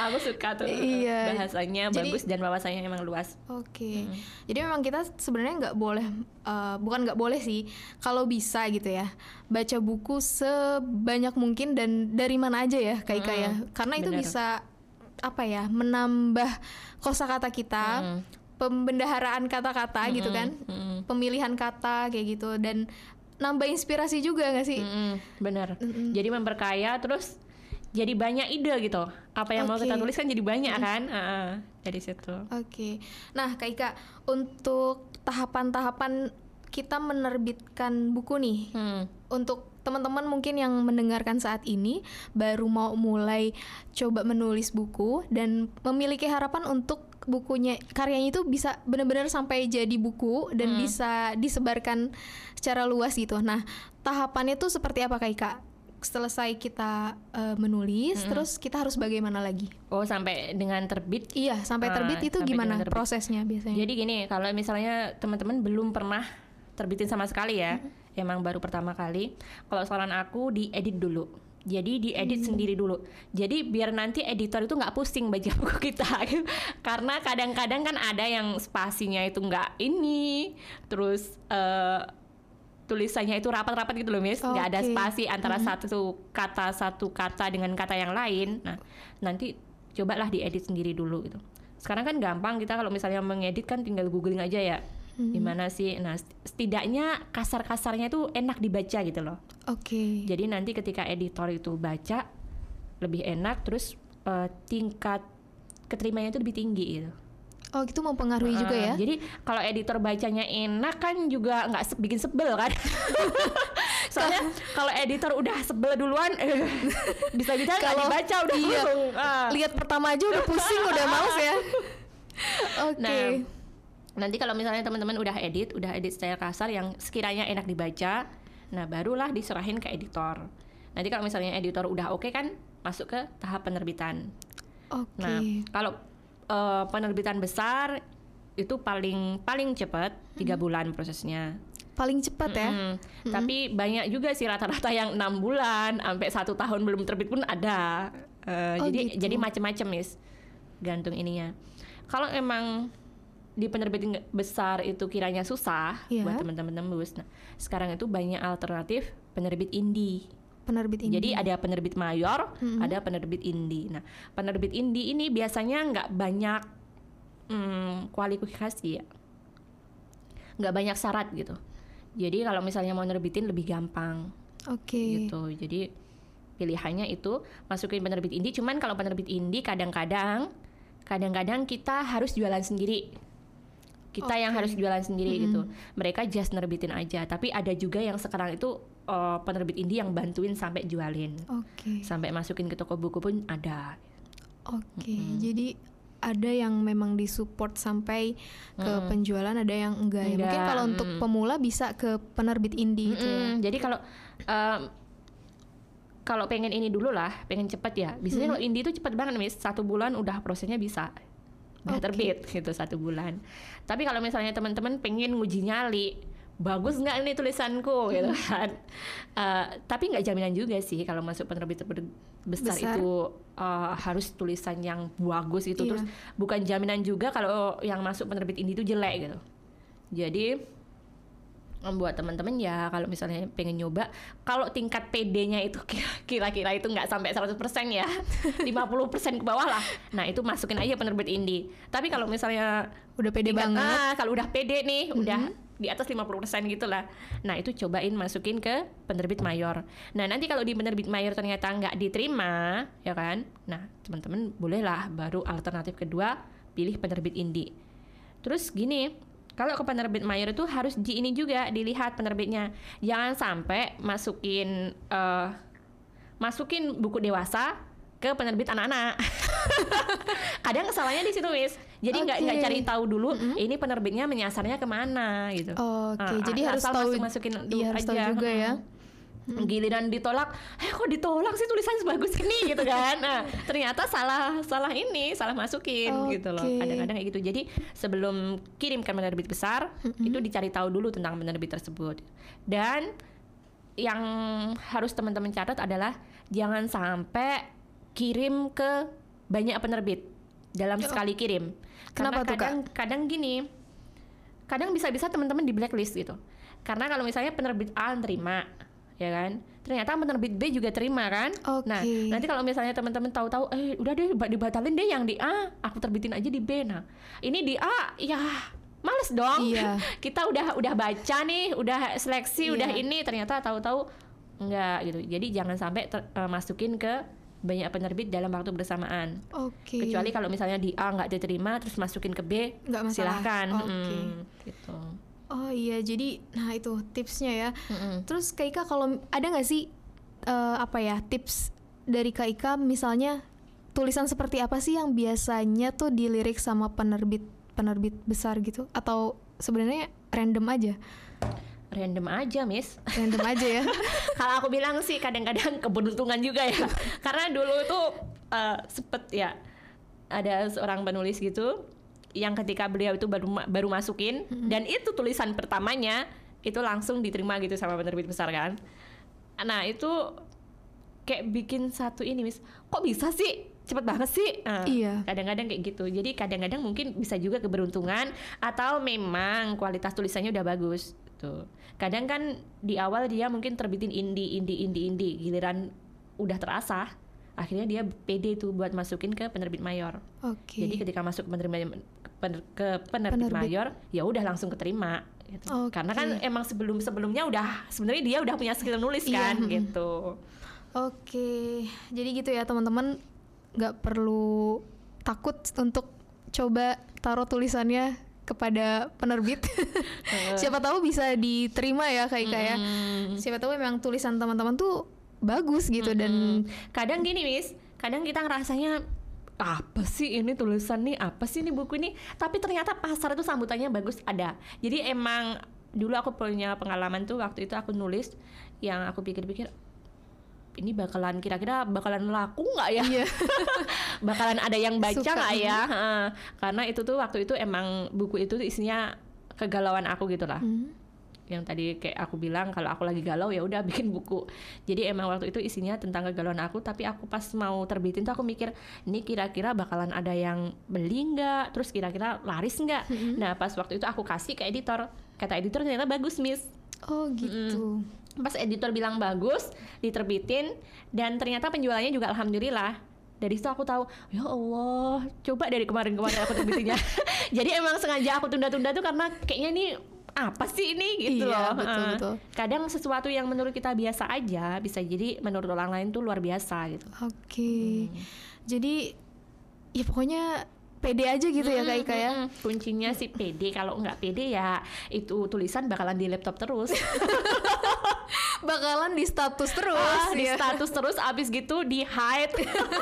aku suka tuh Iya. bahasanya Jadi- bagus dan wawasannya emang luas Oke. Jadi memang kita sebenarnya nggak boleh, eh, bukan nggak boleh sih, kalau bisa gitu ya, baca buku sebanyak mungkin dan dari mana aja ya, Kak Ika ya. Karena itu benar. bisa apa ya, menambah kosakata kita, Mm. pembendaharaan kata-kata gitu kan, Mm-mm. pemilihan kata kayak gitu dan nambah inspirasi juga nggak sih? Mm-mm, bener. Jadi memperkaya terus jadi banyak ide gitu. Apa yang mau Oke. kita tulis kan jadi banyak kan? Heeh, dari situ. Oke. Nah, Kak Ika, untuk tahapan-tahapan kita menerbitkan buku nih, Hmm. untuk teman-teman mungkin yang mendengarkan saat ini baru mau mulai coba menulis buku dan memiliki harapan untuk bukunya karyanya itu bisa benar-benar sampai jadi buku dan bisa disebarkan secara luas gitu. Nah, tahapannya tuh seperti apa Kak Ika? Selesai kita eh, menulis, terus kita harus bagaimana lagi? Oh sampai dengan terbit. Iya, sampai Ah, terbit itu sampai gimana terbit. prosesnya biasanya? Jadi gini, kalau misalnya teman-teman belum pernah terbitin sama sekali ya, emang baru pertama kali. Kalau saran aku diedit dulu. Jadi diedit sendiri dulu. Jadi biar nanti editor itu nggak pusing baca buku [LAUGHS] kita. [LAUGHS] Karena kadang-kadang kan ada yang spasinya itu nggak ini, terus eh, tulisannya itu rapat-rapat gitu loh, Miss. Nggak ada Oke. spasi antara satu kata satu kata dengan kata yang lain. Nah, nanti cobalah diedit sendiri dulu gitu. Sekarang kan gampang kita kalau misalnya mengedit kan tinggal googling aja ya. Gimana sih? Nah, setidaknya kasar-kasarnya itu enak dibaca gitu loh. Oke. Jadi nanti ketika editor itu baca lebih enak terus eh, tingkat keterimanya itu lebih tinggi gitu. Oh, itu mempengaruhi juga Ah, ya? Jadi kalau editor bacanya enak kan juga nggak se- bikin sebel kan. [LAUGHS] Soalnya kalau editor udah sebel duluan, eh, bisa-bisa nggak Kalau- dibaca udah iya. langsung. ah. Lihat pertama aja udah pusing, udah [LAUGHS] males ya. Oke. Nah, nanti kalau misalnya teman-teman udah edit, udah edit secara kasar yang sekiranya enak dibaca, nah barulah diserahin ke editor. Nanti kalau misalnya editor udah oke kan, masuk ke tahap penerbitan. Oke. Nah, kalau eh, penerbitan besar itu paling paling cepat tiga bulan prosesnya. Paling cepat ya. Mm, Tapi banyak juga sih rata-rata yang enam bulan sampai satu tahun belum terbit pun ada. Eh, Oh, jadi gitu. jadi macam-macam mis, gantung ininya. Kalau emang di penerbitan besar itu kiranya susah Iya. buat teman-teman tembus. Nah, sekarang itu banyak alternatif penerbit indie. Penerbit ini. Jadi ada penerbit mayor, ada penerbit indie. Nah, penerbit indie ini biasanya nggak banyak hmm, kualifikasi ya, nggak banyak syarat gitu. Jadi kalau misalnya mau nerbitin lebih gampang Oke. gitu. Jadi pilihannya itu masukin penerbit indie. Cuman kalau penerbit indie kadang-kadang, kadang-kadang kita harus jualan sendiri. Kita yang harus jualan sendiri gitu. Mereka just nerbitin aja. Tapi ada juga yang sekarang itu eh, penerbit indie yang bantuin sampai jualin, Oke. sampai masukin ke toko buku pun ada. Oke. Jadi ada yang memang disupport sampai ke penjualan, ada yang enggak, ya. Mungkin Enggak, kalau untuk pemula bisa ke penerbit indie gitu ya. Mm-mm. Jadi kalau em, kalau pengen ini dulu lah, pengen cepet ya. Biasanya kalau indie itu cepet banget, mis. Satu bulan udah prosesnya bisa udah terbit gitu satu bulan. Tapi kalau misalnya teman-teman pengen nguji nyali, bagus nggak ini tulisanku gitu kan? Uh, tapi nggak jaminan juga sih kalau masuk penerbit besar, besar. itu uh, harus tulisan yang bagus itu iya. terus bukan jaminan juga kalau yang masuk penerbit ini itu jelek gitu. Jadi membuat teman-teman ya kalau misalnya pengen nyoba kalau tingkat PD-nya itu [LAUGHS] kira-kira itu nggak sampai 100% ya [LAUGHS] 50% ke bawah lah. Nah itu masukin aja penerbit indie tapi kalau misalnya udah PD banget. Ah, kalau udah PD nih mm -hmm. udah di atas 50% gitu lah. Nah itu cobain masukin ke penerbit mayor. Nah nanti kalau di penerbit mayor ternyata nggak diterima ya kan? Nah teman-teman bolehlah baru alternatif kedua pilih penerbit indie terus gini kalau ke penerbit mayor itu harus di ini juga dilihat penerbitnya. Jangan sampai masukin uh, masukin buku dewasa ke penerbit anak-anak. [LAUGHS] Kadang kesalahannya di situ, Miss. Jadi nggak okay. nggak cari tahu dulu mm -hmm. ini penerbitnya menyasarnya ke mana gitu. Oke, okay. uh, jadi harus tahu masukin dulu iya, harus tahu juga ya hmm. Giliran ditolak eh kok ditolak sih tulisan sebagus ini [LAUGHS] gitu kan nah ternyata salah salah ini salah masukin okay. gitu loh kadang-kadang kayak gitu jadi sebelum kirimkan penerbit besar hmm. itu dicari tahu dulu tentang penerbit tersebut dan yang harus teman-teman catat adalah jangan sampai kirim ke banyak penerbit dalam oh. sekali kirim. Kenapa Karena kadang, tuh, Kak? Kadang gini, kadang bisa-bisa teman-teman di blacklist gitu. Karena kalau misalnya penerbit A terima, ya kan ternyata penerbit B juga terima kan okay. nah nanti kalau misalnya teman-teman tahu-tahu eh udah deh dibatalin deh yang di A aku terbitin aja di B nah ini di A ya males dong iya. [LAUGHS] kita udah udah baca nih udah seleksi iya. udah ini ternyata tahu-tahu enggak gitu jadi jangan sampai ter, uh, masukin ke banyak penerbit dalam waktu bersamaan. Oke. Okay. Kecuali kalau misalnya di A nggak diterima, terus masukin ke B, nggak silahkan. Oke. Okay. Hmm, gitu. Oh iya, jadi nah itu tipsnya ya. Mm-hmm. Terus Kak Ika kalau ada nggak sih uh, apa ya tips dari Kak Ika misalnya tulisan seperti apa sih yang biasanya tuh dilirik sama penerbit penerbit besar gitu atau sebenarnya random aja? Random aja, Miss. Random aja ya. [LAUGHS] Kalau aku bilang sih kadang-kadang keberuntungan juga ya. Karena dulu tuh uh, sempet ya ada seorang penulis gitu yang ketika beliau itu baru baru masukin hmm. dan itu tulisan pertamanya itu langsung diterima gitu sama penerbit besar kan. Nah, itu kayak bikin satu ini mis kok bisa sih cepet banget sih uh, iya kadang-kadang kayak gitu jadi kadang-kadang mungkin bisa juga keberuntungan atau memang kualitas tulisannya udah bagus tuh kadang kan di awal dia mungkin terbitin indie indie indie indie giliran udah terasa akhirnya dia pede tuh buat masukin ke penerbit mayor. Okay. Jadi ketika masuk ke penerbit pener, ke penerbit, penerbit. mayor, ya udah langsung keterima. Gitu. Okay. Karena kan emang sebelum sebelumnya udah sebenarnya dia udah punya skill nulis iya. kan, gitu. Oke, okay. jadi gitu ya teman-teman, nggak perlu takut untuk coba taruh tulisannya kepada penerbit. [LAUGHS] Siapa tahu bisa diterima ya kayak kayak. Mm. Siapa tahu memang tulisan teman-teman tuh bagus gitu mm -hmm. dan kadang gini Miss, kadang kita ngerasanya apa sih ini tulisan nih? Apa sih ini buku ini? Tapi ternyata pasar itu sambutannya bagus ada. Jadi emang dulu aku punya pengalaman tuh waktu itu aku nulis yang aku pikir-pikir ini bakalan kira-kira bakalan laku nggak ya? Iya. [LAUGHS] bakalan ada yang baca nggak ya? Karena itu tuh waktu itu emang buku itu isinya kegalauan aku gitu lah. Mm yang tadi kayak aku bilang kalau aku lagi galau ya udah bikin buku. Jadi emang waktu itu isinya tentang kegalauan aku tapi aku pas mau terbitin tuh aku mikir ini kira-kira bakalan ada yang beli nggak? Terus kira-kira laris nggak? Mm-hmm. nah pas waktu itu aku kasih ke editor. Kata editor ternyata bagus miss. Oh gitu. Mm. pas editor bilang bagus diterbitin dan ternyata penjualannya juga alhamdulillah. Dari situ aku tahu ya Allah coba dari kemarin-kemarin aku terbitinnya. [LAUGHS] [LAUGHS] Jadi emang sengaja aku tunda-tunda tuh karena kayaknya ini apa sih ini gitu iya, loh. Betul, uh, betul. Kadang sesuatu yang menurut kita biasa aja bisa jadi menurut orang lain tuh luar biasa gitu. Oke. Okay. Hmm. Jadi ya pokoknya pede aja gitu ya Kak Ika ya. Kuncinya sih pede. Kalau nggak pede ya itu tulisan bakalan di laptop terus. [LAUGHS] bakalan di status terus ah, di ya. status terus abis gitu di hide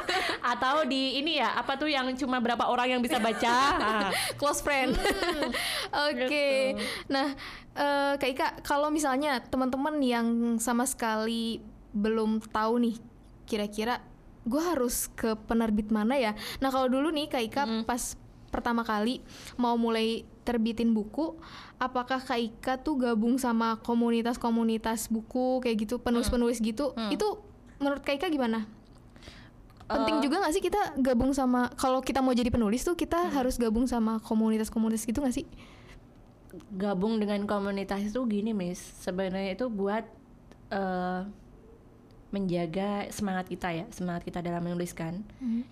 [LAUGHS] atau di ini ya apa tuh yang cuma berapa orang yang bisa baca [LAUGHS] ah. close friend hmm. oke okay. gitu. nah uh, kak Ika kalau misalnya teman-teman yang sama sekali belum tahu nih kira-kira gue harus ke penerbit mana ya nah kalau dulu nih kak Ika hmm. pas pertama kali mau mulai terbitin buku, apakah Kak Ika tuh gabung sama komunitas-komunitas buku kayak gitu, penulis-penulis gitu? Hmm. Itu menurut Kak Ika gimana? Penting Eh, juga gak sih kita gabung sama kalau kita mau jadi penulis tuh kita harus gabung sama komunitas-komunitas gitu gak sih? gabung dengan komunitas itu gini Miss sebenarnya itu buat eh, menjaga semangat kita ya semangat kita dalam menuliskan.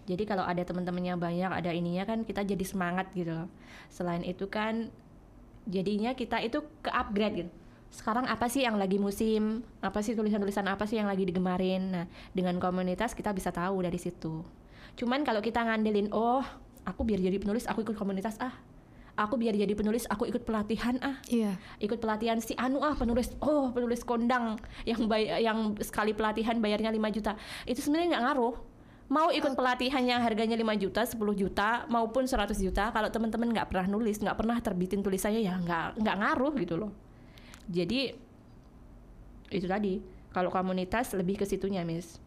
Jadi kalau ada teman-temannya banyak ada ininya kan kita jadi semangat gitu loh. Selain itu kan jadinya kita itu ke upgrade gitu. Sekarang apa sih yang lagi musim? Apa sih tulisan-tulisan apa sih yang lagi digemarin? Nah dengan komunitas kita bisa tahu dari situ. Cuman kalau kita ngandelin oh aku biar jadi penulis aku ikut komunitas ah aku biar jadi penulis aku ikut pelatihan ah. Iya. ikut pelatihan si Anu ah penulis. Oh penulis kondang yang bay yang sekali pelatihan bayarnya 5 juta. Itu sebenarnya nggak ngaruh. Mau ikut pelatihan yang harganya 5 juta 10 juta maupun 100 juta kalau teman-teman nggak pernah nulis nggak pernah terbitin tulisannya ya nggak nggak ngaruh gitu loh. Jadi itu tadi. Kalau komunitas lebih ke situnya miss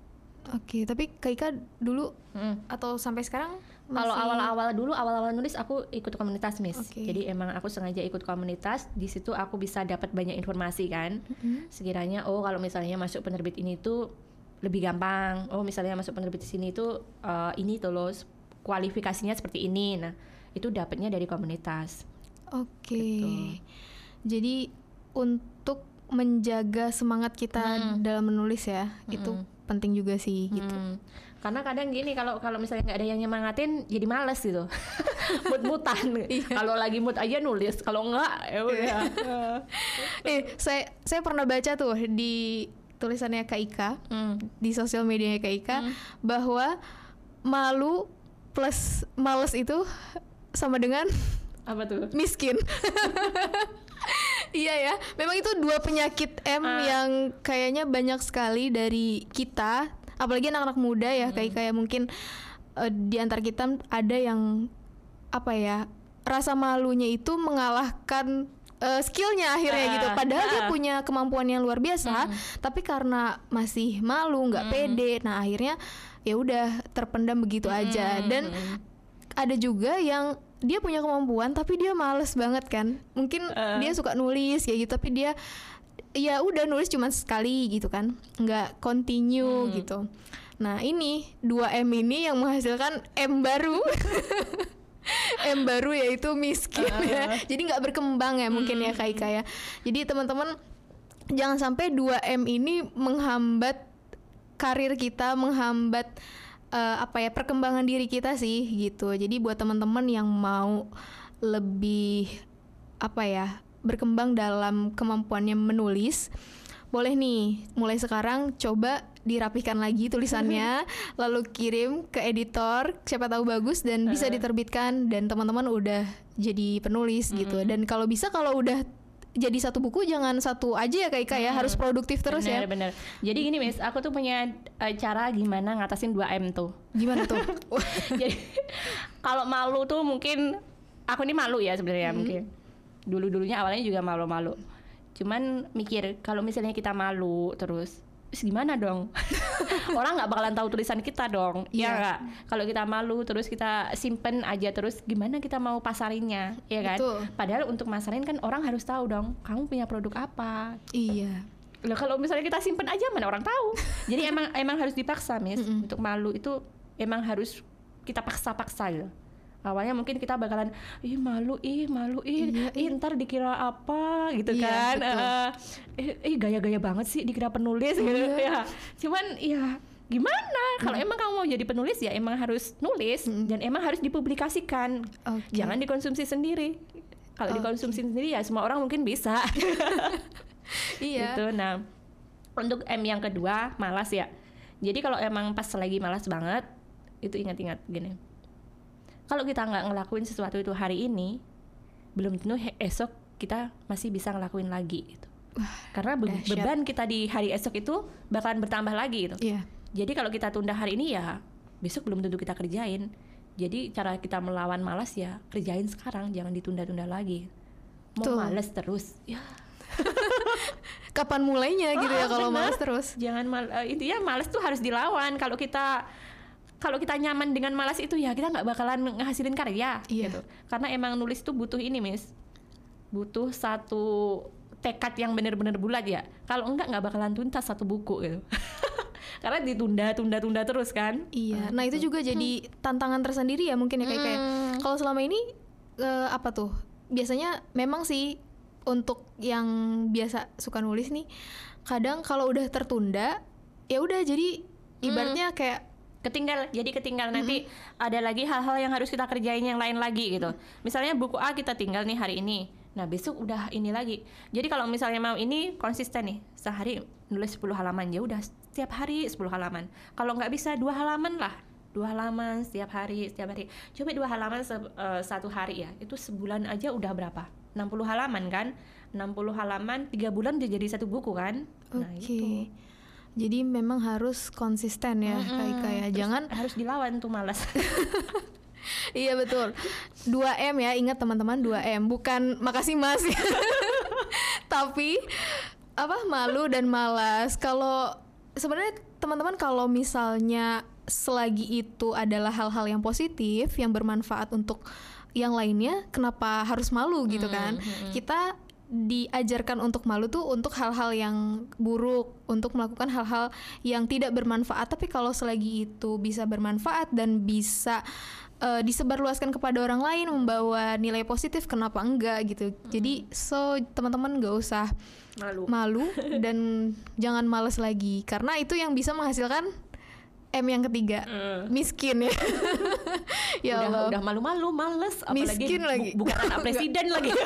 Oke, tapi Kak Ika dulu Mm. atau sampai sekarang Kalau awal-awal dulu, awal-awal nulis aku ikut komunitas, Miss. Oke. Jadi emang aku sengaja ikut komunitas. Di situ aku bisa dapat banyak informasi kan. Mm-mm. Sekiranya oh kalau misalnya masuk penerbit ini tuh lebih gampang. Oh misalnya masuk penerbit di sini tuh eh, ini tuh loh kualifikasinya seperti ini. Nah itu dapatnya dari komunitas. Oke. Gitu. Jadi untuk menjaga semangat kita Mm. dalam menulis ya, itu penting juga sih gitu. Hmm. Karena kadang gini kalau kalau misalnya nggak ada yang nyemangatin jadi males gitu. [LAUGHS] Mut-mutan. [LAUGHS] Kalau lagi mood aja nulis, kalau enggak ya udah. [LAUGHS] Eh, saya saya pernah baca tuh di tulisannya Kak Ika Hmm. di sosial medianya Kak Ika bahwa malu plus males itu sama dengan Apa tuh? miskin. Iya ya, memang itu dua penyakit M Ah. yang kayaknya banyak sekali dari kita, apalagi anak-anak muda ya, kayak kayak mungkin eh, di antara kita ada yang apa ya rasa malunya itu mengalahkan eh, skillnya akhirnya Ah, gitu. Padahal dia ah. punya kemampuan yang luar biasa, tapi karena masih malu, nggak pede, nah akhirnya ya udah terpendam begitu aja. Dan ada juga yang dia punya kemampuan tapi dia males banget kan. Mungkin Eh. dia suka nulis kayak gitu tapi dia ya udah nulis cuma sekali gitu kan. Nggak continue gitu. Nah ini 2 M ini yang menghasilkan M baru. [LAUGHS] M baru yaitu miskin ya. Jadi nggak berkembang ya mungkin ya Kak Ika ya. Jadi teman-teman jangan sampai 2 M ini menghambat karir kita menghambat eh, apa ya perkembangan diri kita sih gitu. Jadi buat teman-teman yang mau lebih apa ya berkembang dalam kemampuannya menulis, boleh nih mulai sekarang coba dirapihkan lagi tulisannya, [LAUGHS] lalu kirim ke editor, siapa tahu bagus dan bisa diterbitkan dan teman-teman udah jadi penulis gitu. Dan kalau bisa kalau udah jadi satu buku jangan satu aja ya Kak Ika ya, harus produktif terus ya. bener, bener. Jadi gini, Miss, aku tuh punya eh, cara gimana ngatasin 2M tuh. Gimana tuh? [LAUGHS] Jadi kalau malu tuh mungkin aku ini malu ya sebenarnya mungkin. Dulu-dulunya awalnya juga malu-malu. Cuman mikir kalau misalnya kita malu terus terus gimana dong? [LAUGHS] Orang nggak bakalan tahu tulisan kita dong. Iya. Ya nggak? Kalau kita malu terus kita simpen aja terus gimana kita mau pasarinnya, ya kan? Betul. Padahal untuk masarin kan orang harus tahu dong, kamu punya produk apa, iya. Lah kalau misalnya kita simpen aja mana orang tahu. [LAUGHS] Jadi emang emang harus dipaksa, Miss. Untuk malu itu emang harus kita paksa-paksa gitu. Awalnya mungkin kita bakalan ih malu, ih malu, ih, Iya, ih ntar dikira apa gitu Iya, kan. Eh, eh, ih gaya-gaya banget sih dikira penulis gitu Iya. ya. Cuman ya gimana? Kalau emang kamu mau jadi penulis ya emang harus nulis dan emang harus dipublikasikan. Oke. Jangan dikonsumsi sendiri. Kalau Oke. dikonsumsi sendiri ya semua orang mungkin bisa. [LAUGHS] Iya. gitu nah untuk M yang kedua malas ya jadi kalau emang pas lagi malas banget itu ingat-ingat gini kalau kita nggak ngelakuin sesuatu itu hari ini belum tentu esok kita masih bisa ngelakuin lagi gitu karena be- dahsyat. beban kita di hari esok itu bakalan bertambah lagi gitu Iya. jadi kalau kita tunda hari ini ya besok belum tentu kita kerjain jadi cara kita melawan malas ya kerjain sekarang jangan ditunda-tunda lagi mau Tuh. males terus ya [LAUGHS] Kapan mulainya gitu ya Oh, kalau males terus? jangan mal eh, intinya males tuh harus dilawan kalau kita kalau kita nyaman dengan malas itu ya kita nggak bakalan ngehasilin karya Iya. gitu. Karena emang nulis itu butuh ini miss. Butuh satu tekad yang benar-benar bulat ya. Kalau enggak nggak bakalan tuntas satu buku gitu. [LAUGHS] Karena ditunda tunda tunda terus kan? Iya. Nah, itu juga jadi tantangan tersendiri ya mungkin ya kayak kayak kalau selama ini eh, apa tuh? Biasanya memang sih untuk yang biasa suka nulis nih, kadang kalau udah tertunda, ya udah jadi ibaratnya kayak ketinggal jadi ketinggal nanti ada lagi hal-hal yang harus kita kerjain yang lain lagi gitu. Misalnya buku A kita tinggal nih hari ini. Nah besok udah ini lagi. Jadi kalau misalnya mau ini konsisten nih sehari nulis 10 halaman. Ya udah setiap hari 10 halaman. Kalau nggak bisa dua halaman lah. Dua halaman setiap hari setiap hari. Coba dua halaman se- eh, satu hari ya. Itu sebulan aja udah berapa? 60 halaman kan? 60 halaman tiga bulan udah jadi satu buku kan? Oke. nah itu Jadi memang harus konsisten ya kayak kayak Terus jangan harus dilawan tuh malas [LAUGHS] Iya betul. 2M ya, ingat teman-teman 2M, bukan makasih Mas. [LAUGHS] Tapi apa malu dan malas. Kalau sebenarnya teman-teman kalau misalnya selagi itu adalah hal-hal yang positif yang bermanfaat untuk yang lainnya, kenapa harus malu gitu kan? Kita diajarkan untuk malu tuh untuk hal-hal yang buruk, untuk melakukan hal-hal yang tidak bermanfaat. Tapi kalau selagi itu bisa bermanfaat dan bisa eh, disebarluaskan kepada orang lain, membawa nilai positif, kenapa enggak gitu? Jadi so teman-teman nggak usah malu malu [LAUGHS] dan jangan males lagi karena itu yang bisa menghasilkan M yang ketiga miskin ya. [LAUGHS] ya udah Allah. udah malu-malu males apalagi Miskin bu- lagi. bukan anak [LAUGHS] presiden lagi [LAUGHS]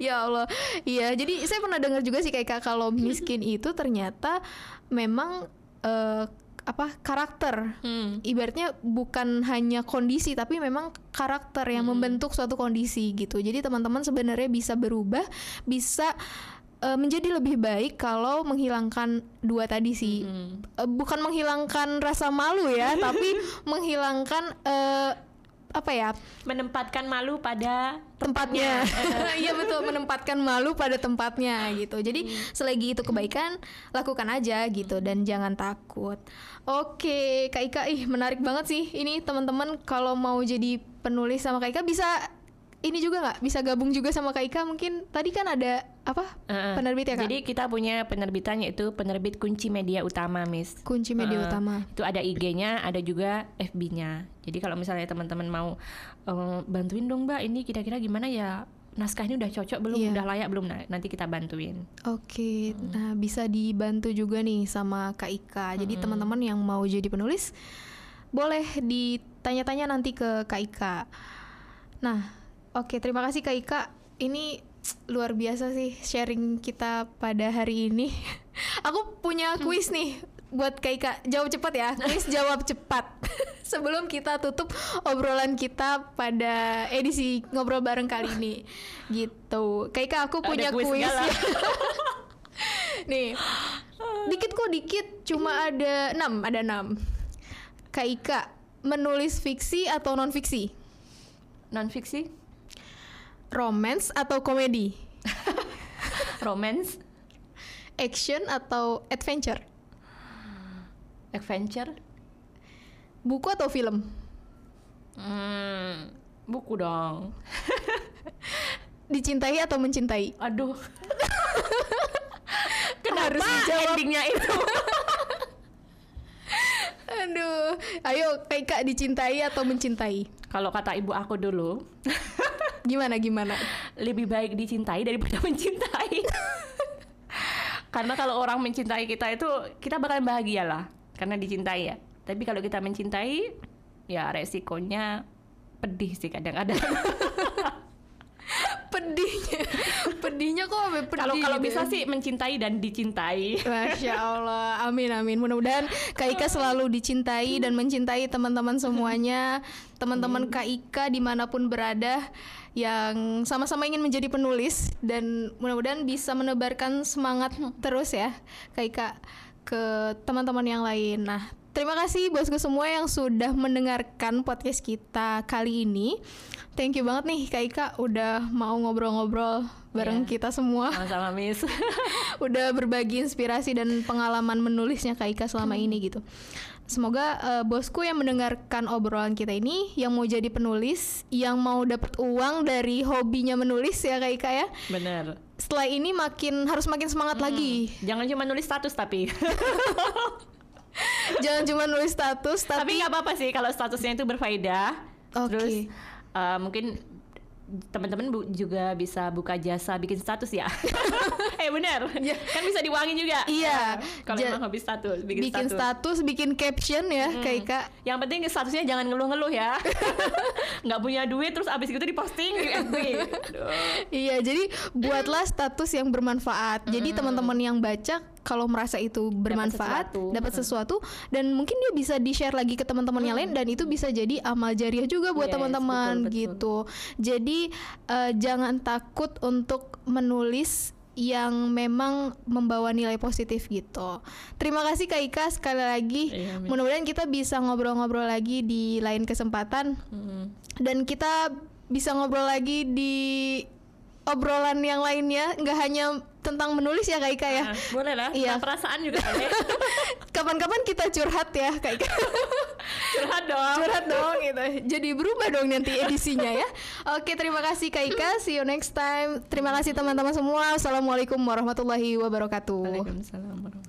Ya Allah, iya. Jadi saya pernah dengar juga sih kayak kalau miskin itu ternyata memang eh, apa karakter. Hmm. Ibaratnya bukan hanya kondisi tapi memang karakter yang membentuk suatu kondisi gitu. Jadi teman-teman sebenarnya bisa berubah, bisa eh, menjadi lebih baik kalau menghilangkan dua tadi sih. Eh, bukan menghilangkan rasa malu ya, [LAUGHS] tapi menghilangkan eh, apa ya? menempatkan malu pada tempatnya. [LAUGHS] Iya betul, menempatkan malu pada tempatnya gitu. Jadi selagi itu kebaikan, lakukan aja gitu dan jangan takut. Oke, Kak Ika, ih menarik banget sih. Ini teman-teman kalau mau jadi penulis sama Kak Ika bisa ini juga nggak? Bisa gabung juga sama Kak Ika mungkin. Tadi kan ada apa? Heeh. Penerbit ya Kak? jadi kita punya penerbitan yaitu penerbit kunci media utama Miss Kunci media Heeh. utama. itu ada IG-nya ada juga FB-nya jadi kalau misalnya teman-teman mau eh, bantuin dong mbak ini kira-kira gimana ya naskah ini udah cocok belum Iya. udah layak belum nah, nanti kita bantuin Oke, nah bisa dibantu juga nih sama Kak Ika. Jadi teman-teman yang mau jadi penulis boleh ditanya-tanya nanti ke Kak Ika. Nah, oke terima kasih Kak Ika. Ini luar biasa sih sharing kita pada hari ini. [LAUGHS] Aku punya kuis nih buat Kak Ika. Jawab cepat ya. Kuis [LAUGHS] jawab cepat. [LAUGHS] Sebelum kita tutup obrolan kita pada edisi ngobrol bareng kali ini. Gitu. Kak Ika aku Ada punya kuis kuis. segala. Nih, dikit kok dikit, cuma ada 6, ada 6. Kak Ika, menulis fiksi atau non fiksi? non fiksi Romance atau komedi? [LAUGHS] romance Action atau adventure? adventure Buku atau film? hmm, buku dong [LAUGHS] Dicintai atau mencintai? aduh [LAUGHS] Harus kenapa dijawab. endingnya itu Aduh, ayo Kak dicintai atau mencintai? kalau kata ibu aku dulu Gimana gimana? lebih baik dicintai daripada [LAUGHS] mencintai. [LAUGHS] karena kalau orang mencintai kita itu kita bakalan bahagia lah karena dicintai ya. Tapi kalau kita mencintai ya resikonya pedih sih kadang-kadang. [LAUGHS] Pedihnya, [LAUGHS] pedihnya kok sampai pedih Kalau kalau gitu bisa ya? sih mencintai dan dicintai. Masya [LAUGHS] Allah, amin amin. Mudah-mudahan Kak Ika selalu dicintai dan mencintai teman-teman semuanya, teman-teman Kak Ika di mana pun berada yang sama-sama ingin menjadi penulis dan mudah-mudahan bisa menebarkan semangat terus ya Kak Ika ke teman-teman yang lain. Nah, terima kasih bosku semua yang sudah mendengarkan podcast kita kali ini. Thank you banget nih Kak Ika udah mau ngobrol-ngobrol bareng yeah. kita semua. Sama-sama Miss. [LAUGHS] udah berbagi inspirasi dan pengalaman menulisnya Kak Ika selama hmm. ini gitu. Semoga uh, bosku yang mendengarkan obrolan kita ini yang mau jadi penulis, yang mau dapat uang dari hobinya menulis ya Kak Ika ya. Bener. Setelah ini makin harus makin semangat hmm. lagi. Jangan cuma nulis status tapi. [LAUGHS] Jangan cuma nulis status tapi Tapi nggak apa-apa sih kalau statusnya itu berfaedah. Okay. Terus uh, mungkin teman-teman juga bisa buka jasa bikin status ya. [LAUGHS] [LAUGHS] eh benar. Ya. Kan bisa diwangi juga. Iya. Uh, kalau ja emang habis status, bikin, bikin status. status, bikin caption ya, hmm. kayak Kak. Yang penting statusnya jangan ngeluh-ngeluh ya. [LAUGHS] [LAUGHS] Nggak punya duit terus abis itu diposting di FB. iya, jadi buatlah status yang bermanfaat. Jadi teman-teman yang baca kalau merasa itu bermanfaat, dapat sesuatu. sesuatu dan mungkin dia bisa di-share lagi ke teman-teman yang lain dan itu bisa jadi amal jariah juga buat teman-teman yes, gitu. Jadi uh, jangan takut untuk menulis yang memang membawa nilai positif gitu. Terima kasih Kak Ika sekali lagi. Iya, Mudah-mudahan kita bisa ngobrol-ngobrol lagi di lain kesempatan. Mm -hmm. Dan kita bisa ngobrol lagi di obrolan yang lainnya nggak hanya tentang menulis ya Kak Ika ya. Nah, boleh lah. Iya. perasaan juga [LAUGHS] Kapan-kapan kita curhat ya Kak Ika. [LAUGHS] curhat dong. Curhat dong gitu. Jadi berubah dong nanti edisinya ya. Oke, terima kasih Kak Ika. See you next time. Terima kasih teman-teman semua. Assalamualaikum warahmatullahi wabarakatuh. Waalaikumsalam warahmatullahi